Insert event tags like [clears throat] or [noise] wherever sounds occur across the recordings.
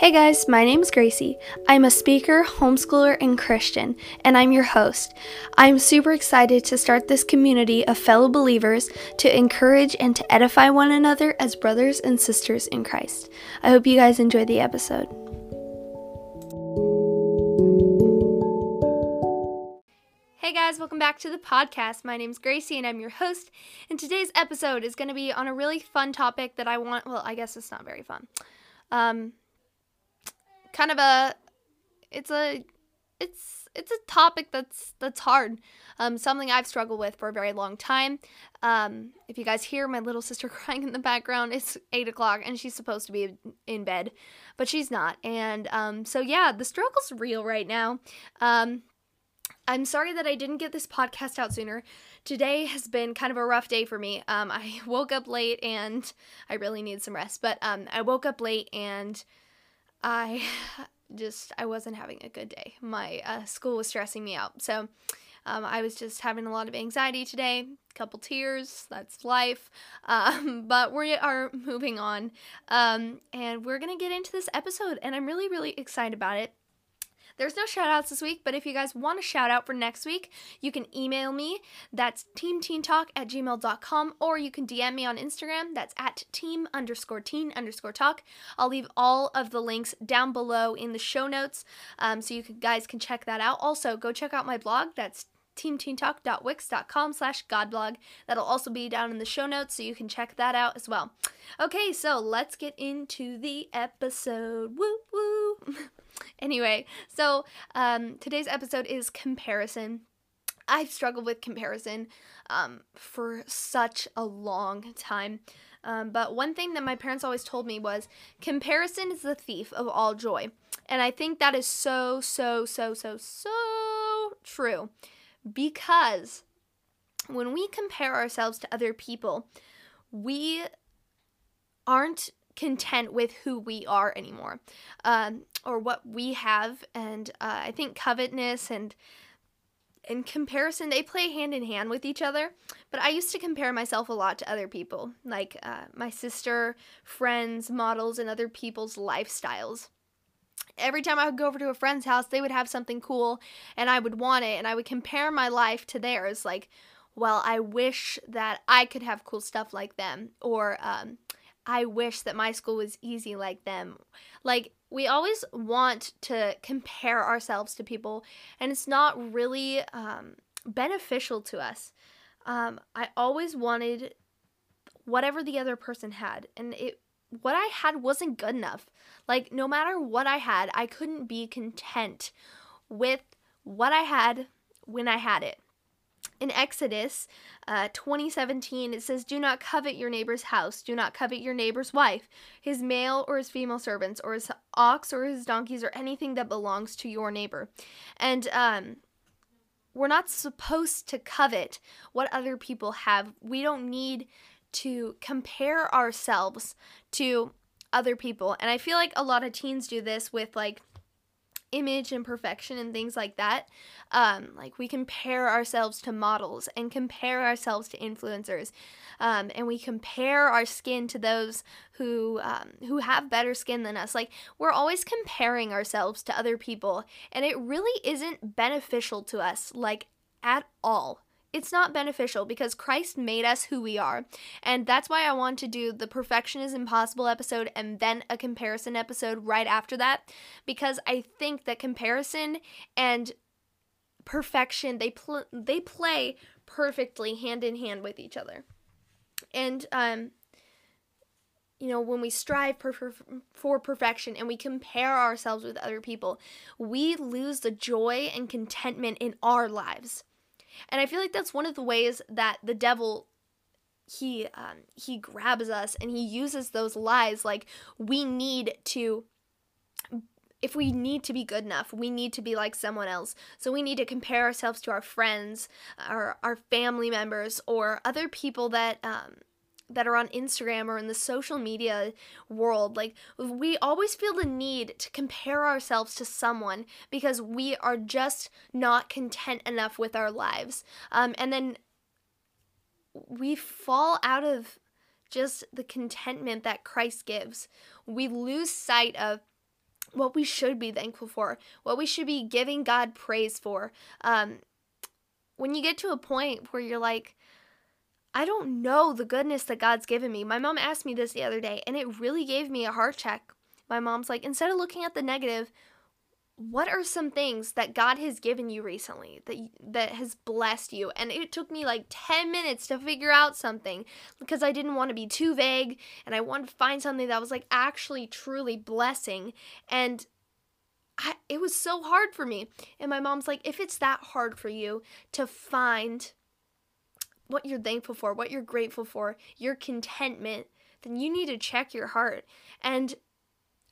Hey guys, my name is Gracie. I'm a speaker, homeschooler, and Christian, and I'm your host. I'm super excited to start this community of fellow believers to encourage and to edify one another as brothers and sisters in Christ. I hope you guys enjoy the episode. Hey guys, welcome back to the podcast. My name is Gracie and I'm your host. And today's episode is going to be on a really fun topic that I want, well, I guess it's not very fun. Um, kind of a it's a it's it's a topic that's that's hard. Um, something I've struggled with for a very long time. Um, if you guys hear my little [laughs] sister crying in the background, it's eight o'clock and she's supposed to be in bed, but she's not. And um, so yeah, the struggle's real right now. Um, I'm sorry that I didn't get this podcast out sooner. Today has been kind of a rough day for me. Um, I [laughs] woke up late and I really need some rest, but um, I woke up late and I [sighs] just I wasn't having a good day. My uh, school was stressing me out, so um, I was just having a lot of anxiety today. Couple tears, that's life. [laughs] Um, but we are moving on, um, and we're gonna get into this episode, and I'm really really excited about it. There's no shout outs this week, but if you guys want a shout out for next week, you can email me. That's teamteentalk at gmail.com, or you can DM me on Instagram. That's at team underscore teen underscore talk. I'll leave all of the links down below in the show notes um, so you guys can check that out. Also, go check out my blog. That's teamteentalk.wix.com slash godblog. That'll also be down in the show notes, so you can check that out as well. Okay, so let's get into the episode. Woo woo! [laughs] anyway, so um, today's episode is comparison. I've struggled with comparison um, for such a long time. Um, but one thing that my parents always told me was comparison is the thief of all joy. And I think that is so, so, so, so, so true. Because when we compare ourselves to other people, we aren't content with who we are anymore um, or what we have. And uh, i think covetousness and in comparison they play hand in hand with each other. But i used to compare myself a lot to other people like uh, my sister friends models and other people's lifestyles. Every time i would go over to a friend's house they would have something cool and i would want it and i would compare my life to theirs like well i wish that i could have cool stuff like them or um, I wish that my school was easy like them. Like, we always want to compare ourselves to people, and it's not really um, beneficial to us. Um, I always wanted whatever the other person had, and it what I had wasn't good enough. Like, no matter what I had, I couldn't be content with what I had when I had it in Exodus uh, 2017, it says, Do not covet your neighbor's house. Do not covet your neighbor's wife, his male or his female servants, or his ox or his donkeys, or anything that belongs to your neighbor. And um, we're not supposed to covet what other people have. We don't need to compare ourselves to other people. And I feel like a lot of teens do this with like image and perfection and things like that. Um, like we compare ourselves to models and compare ourselves to influencers, um, and we compare our skin to those who um, who have better skin than us. Like we're always comparing ourselves to other people, and it really isn't beneficial to us, like at all it's not beneficial because Christ made us who we are. And that's why I want to do the Perfection is Impossible episode and then a comparison episode right after that because I think that comparison and perfection they pl- they play perfectly hand in hand with each other. And um you know, when we strive for, perfection and we compare ourselves with other people, we lose the joy and contentment in our lives. And I feel like that's one of the ways that the devil he um, he grabs us and he uses those lies like we need to if we need to be good enough, we need to be like someone else. So we need to compare ourselves to our friends, our our family members, or other people that um, that are on Instagram or in the social media world. Like, we always feel the need to compare ourselves to someone because we are just not content enough with our lives. Um, and then we fall out of just the contentment that Christ gives. We lose sight of what we should be thankful for, what we should be giving God praise for. Um, when you get to a point where you're like, I don't know the goodness that God's given me. My mom asked me this the other day, and it really gave me a heart check. My mom's like, instead of looking at the negative, what are some things that God has given you recently that that has blessed you? And it took me like 10 minutes to figure out something because I didn't want to be too vague and I wanted to find something that was like actually truly blessing and I, it was so hard for me. And my mom's like, if it's that hard for you to find what you're thankful for, what you're grateful for, your contentment, then you need to check your heart. And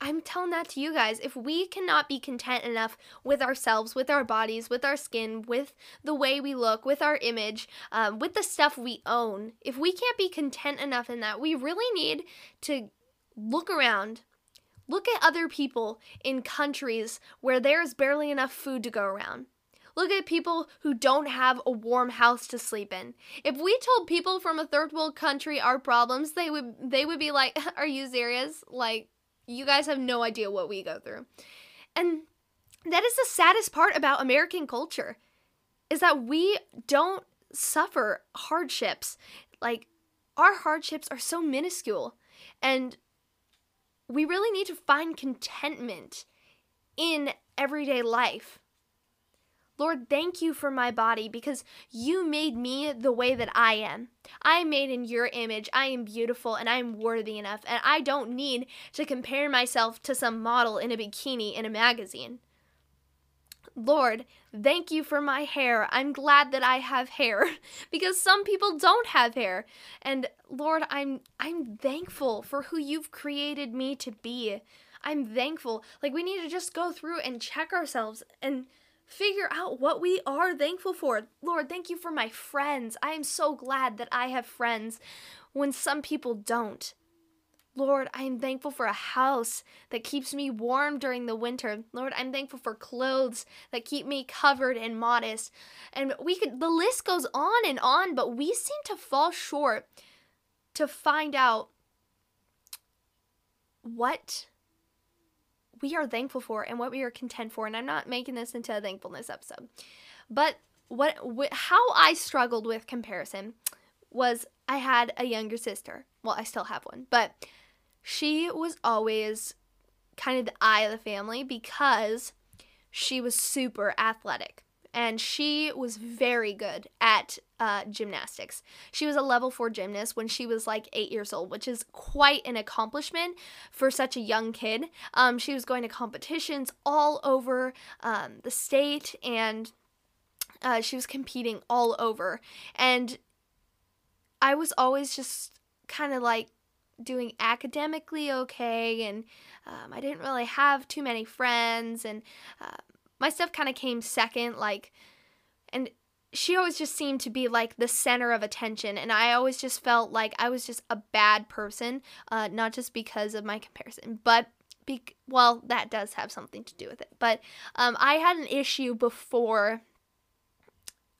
I'm telling that to you guys. If we cannot be content enough with ourselves, with our bodies, with our skin, with the way we look, with our image, um, with the stuff we own, if we can't be content enough in that, we really need to look around. Look at other people in countries where there's barely enough food to go around. Look at people who don't have a warm house to sleep in. If we told people from a third world country our problems, they would they would be like, [laughs] "Are you serious? Like you guys have no idea what we go through. And that is the saddest part about American culture is that we don't suffer hardships. Like our hardships are so minuscule and we really need to find contentment in everyday life. Lord, thank you for my body because you made me the way that I am. I am made in your image. I am beautiful and I am worthy enough, and I don't need to compare myself to some model in a bikini in a magazine. Lord, thank you for my hair. I'm glad that I have hair [laughs] because some people don't have hair. And Lord, I'm I'm thankful for who you've created me to be. I'm thankful. Like we need to just go through and check ourselves and figure out what we are thankful for. Lord, thank you for my friends. I am so glad that I have friends when some people don't. Lord, I am thankful for a house that keeps me warm during the winter. Lord, I'm thankful for clothes that keep me covered and modest. And we could the list goes on and on, but we seem to fall short to find out what we are thankful for and what we are content for. And I'm not making this into a thankfulness episode. But what wh- how I struggled with comparison was I had a younger sister. Well, I still have one, but she was always kind of the eye of the family because she was super athletic and she was very good at uh, gymnastics. She was a level four gymnast when she was like eight years old, which is quite an accomplishment for such a young kid. Um, she was going to competitions all over um, the state and uh, she was competing all over. And I was always just kind of like doing academically okay, and um, I didn't really have too many friends, and uh, my stuff kind of came second like and she always just seemed to be like the center of attention and i always just felt like i was just a bad person uh, not just because of my comparison but be- well that does have something to do with it but um, i had an issue before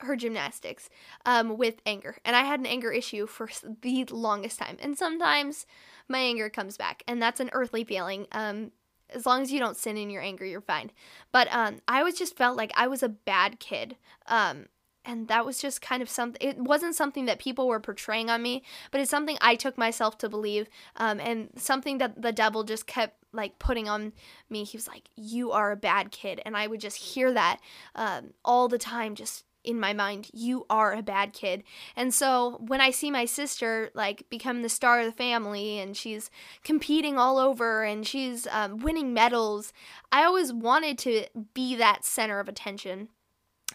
her gymnastics um, with anger and i had an anger issue for the longest time and sometimes my anger comes back and that's an earthly feeling um, as long as you don't sin in your anger, you're fine. But um, I always just felt like I was a bad kid. Um, and that was just kind of something it wasn't something that people were portraying on me but it's something i took myself to believe um, and something that the devil just kept like putting on me he was like you are a bad kid and i would just hear that um, all the time just in my mind, you are a bad kid. And so when I see my sister like become the star of the family and she's competing all over and she's um, winning medals, I always wanted to be that center of attention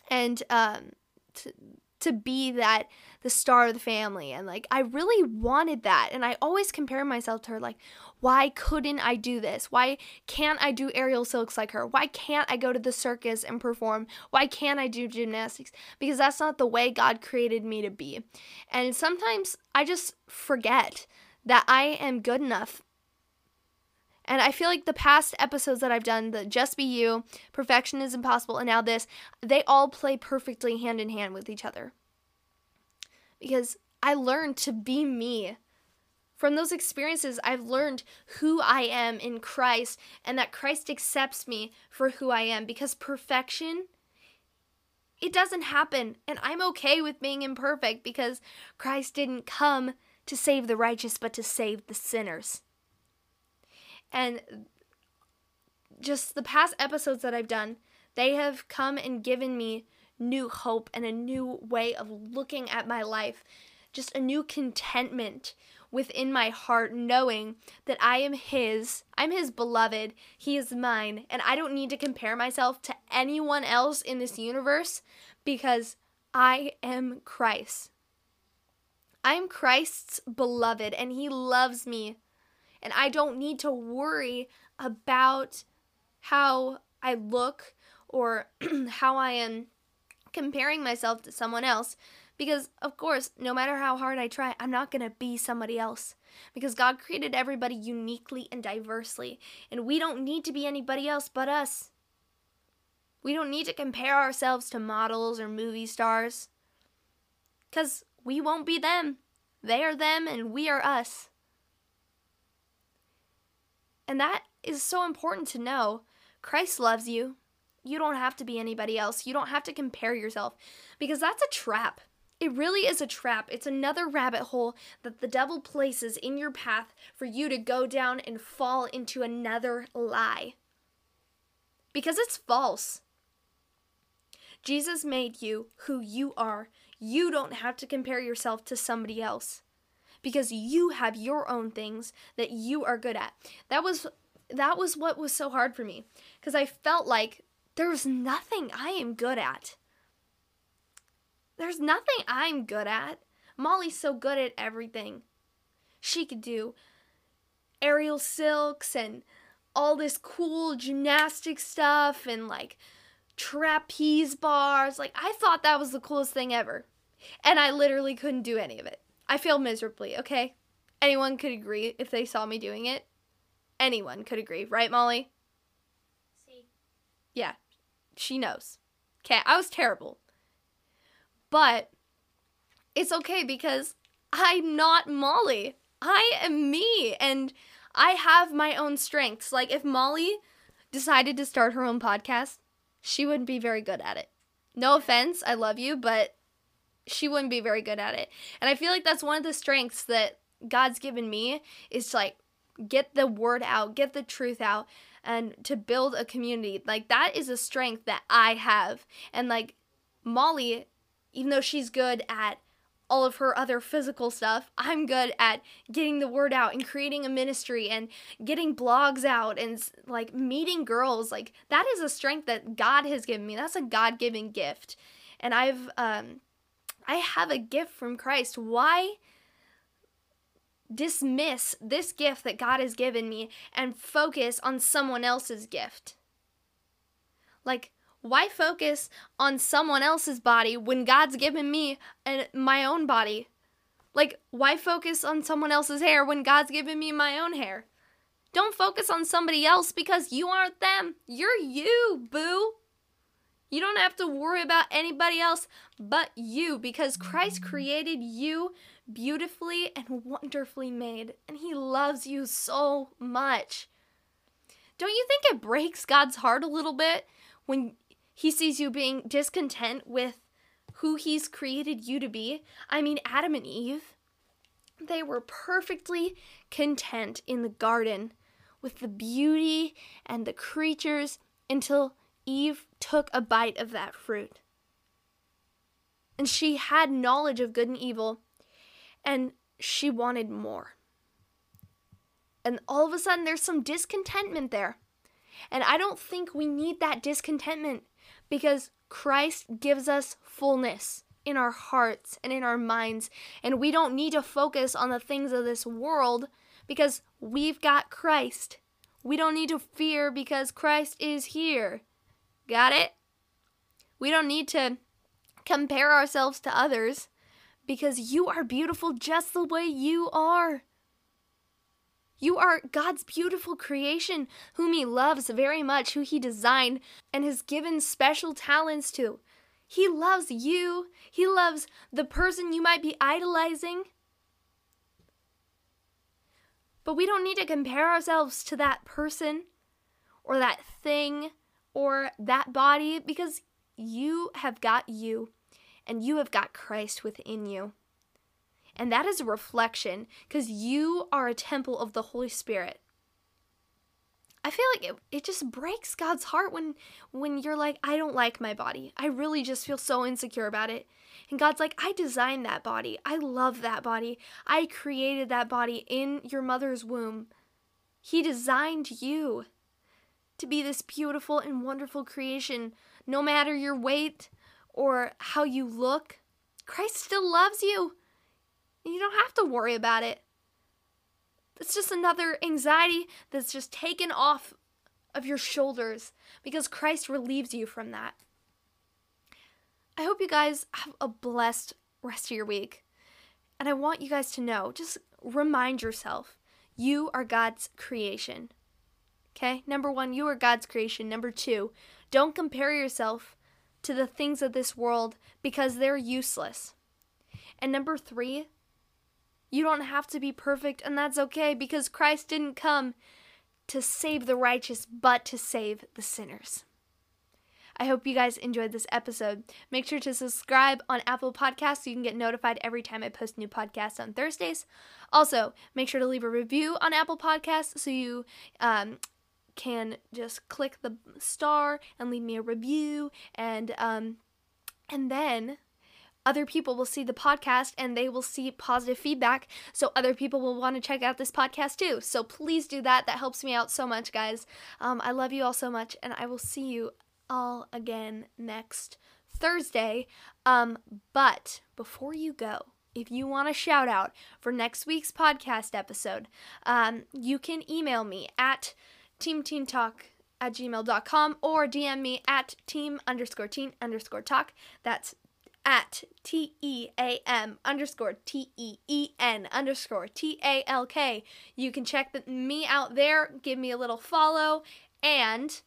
and um, to, to be that the star of the family and like I really wanted that and I always compare myself to her like why couldn't I do this? Why can't I do aerial silks like her? Why can't I go to the circus and perform? Why can't I do gymnastics? Because that's not the way God created me to be. And sometimes I just forget that I am good enough and I feel like the past episodes that I've done, the Just Be You, Perfection is Impossible, and now this, they all play perfectly hand in hand with each other. Because I learned to be me From those experiences, I've learned who I am in Christ and that Christ accepts me for who I am because perfection it doesn't happen and I'm okay with being imperfect because Christ didn't come to save the righteous but to save the sinners. And just the past episodes that I've done, they have come and given me new hope and a new way of looking at my life, just a new contentment within my heart, knowing that I am His, I'm His beloved, He is mine, and I don't need to compare myself to anyone else in this universe because I am Christ. I'm Christ's beloved, and He loves me, and I don't need to worry about how I look or [clears throat] how I am comparing myself to someone else because, of course, no matter how hard I try, I'm not going to be somebody else. Because God created everybody uniquely and diversely. And we don't need to be anybody else but us. We don't need to compare ourselves to models or movie stars. Because we won't be them. They are them and we are us. And that is so important to know. Christ loves you. You don't have to be anybody else. You don't have to compare yourself because that's a trap. It really is a trap. It's another rabbit hole that the devil places in your path for you to go down and fall into another lie. Because it's false. Jesus made you who you are. You don't have to compare yourself to somebody else because you have your own things that you are good at. That was that was what was so hard for me because I felt like there was nothing I am good at. There's nothing I'm good at. Molly's so good at everything. She could do aerial silks and all this cool gymnastic stuff and like trapeze bars. Like, I thought that was the coolest thing ever. And I literally couldn't do any of it. I failed miserably, okay? Anyone could agree if they saw me doing it. Anyone could agree, right, Molly? See. Yeah, she knows. Okay, I was terrible. But it's okay because I'm not Molly. I am me and I have my own strengths. Like if Molly decided to start her own podcast, she wouldn't be very good at it. No offense, I love you, but she wouldn't be very good at it. And I feel like that's one of the strengths that God's given me is to like get the word out, get the truth out and to build a community. Like that is a strength that I have. And like Molly even though she's good at all of her other physical stuff, I'm good at getting the word out and creating a ministry and getting blogs out and like meeting girls. Like that is a strength that God has given me. That's a God-given gift. And I've um I have a gift from Christ. Why dismiss this gift that God has given me and focus on someone else's gift? Like why focus on someone else's body when God's given me my own body? Like, why focus on someone else's hair when God's given me my own hair? Don't focus on somebody else because you aren't them. You're you, boo. You don't have to worry about anybody else but you because Christ created you beautifully and wonderfully made, and He loves you so much. Don't you think it breaks God's heart a little bit when he sees you being discontent with who he's created you to be. I mean, Adam and Eve, they were perfectly content in the garden with the beauty and the creatures until Eve took a bite of that fruit. And she had knowledge of good and evil, and she wanted more. And all of a sudden, there's some discontentment there. And I don't think we need that discontentment because Christ gives us fullness in our hearts and in our minds, and we don't need to focus on the things of this world because we've got Christ. We don't need to fear because Christ is here. Got it? We don't need to compare ourselves to others because you are beautiful just the way you are. You are God's beautiful creation, whom He loves very much, who He designed and has given special talents to. He loves you. He loves the person you might be idolizing. But we don't need to compare ourselves to that person or that thing or that body because you have got you and you have got Christ within you. And that is a reflection because you are a temple of the Holy Spirit. I feel like it, it just breaks God's heart when when you're like, I don't like my body. I really just feel so insecure about it. And God's like, I designed that body. I love that body. I created that body in your mother's womb. He designed you to be this beautiful and wonderful creation, no matter your weight or how you look. Christ still loves you. You don't have to worry about it. It's just another anxiety that's just taken off of your shoulders because Christ relieves you from that. I hope you guys have a blessed rest of your week. And I want you guys to know just remind yourself you are God's creation. Okay? Number one, you are God's creation. Number two, don't compare yourself to the things of this world because they're useless. And number three, you don't have to be perfect, and that's okay because Christ didn't come to save the righteous, but to save the sinners. I hope you guys enjoyed this episode. Make sure to subscribe on Apple Podcasts so you can get notified every time I post new podcasts on Thursdays. Also, make sure to leave a review on Apple Podcasts so you um, can just click the star and leave me a review, and um, and then other people will see the podcast and they will see positive feedback. So other people will want to check out this podcast too. So please do that. That helps me out so much, guys. Um, I love you all so much, and I will see you all again next Thursday. Um, but before you go, if you want a shout out for next week's podcast episode, um, you can email me at teamteentalk at gmail.com or DM me at team underscore teen underscore talk. That's at T E A M underscore T E E N underscore T A L K. You can check the, me out there, give me a little follow, and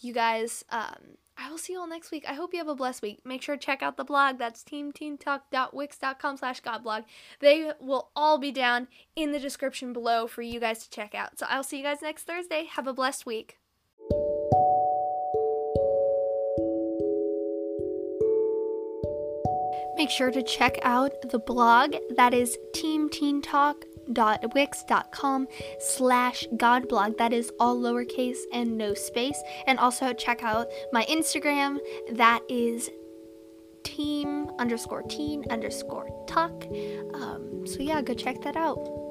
you guys, um, I will see you all next week. I hope you have a blessed week. Make sure to check out the blog. That's teamteentalk.wix.com slash godblog. They will all be down in the description below for you guys to check out. So I'll see you guys next Thursday. Have a blessed week. Make sure to check out the blog. That is teamteentalk.wix.com slash godblog. That is all lowercase and no space. And also check out my Instagram. That is team underscore teen underscore talk. Um, so yeah, go check that out.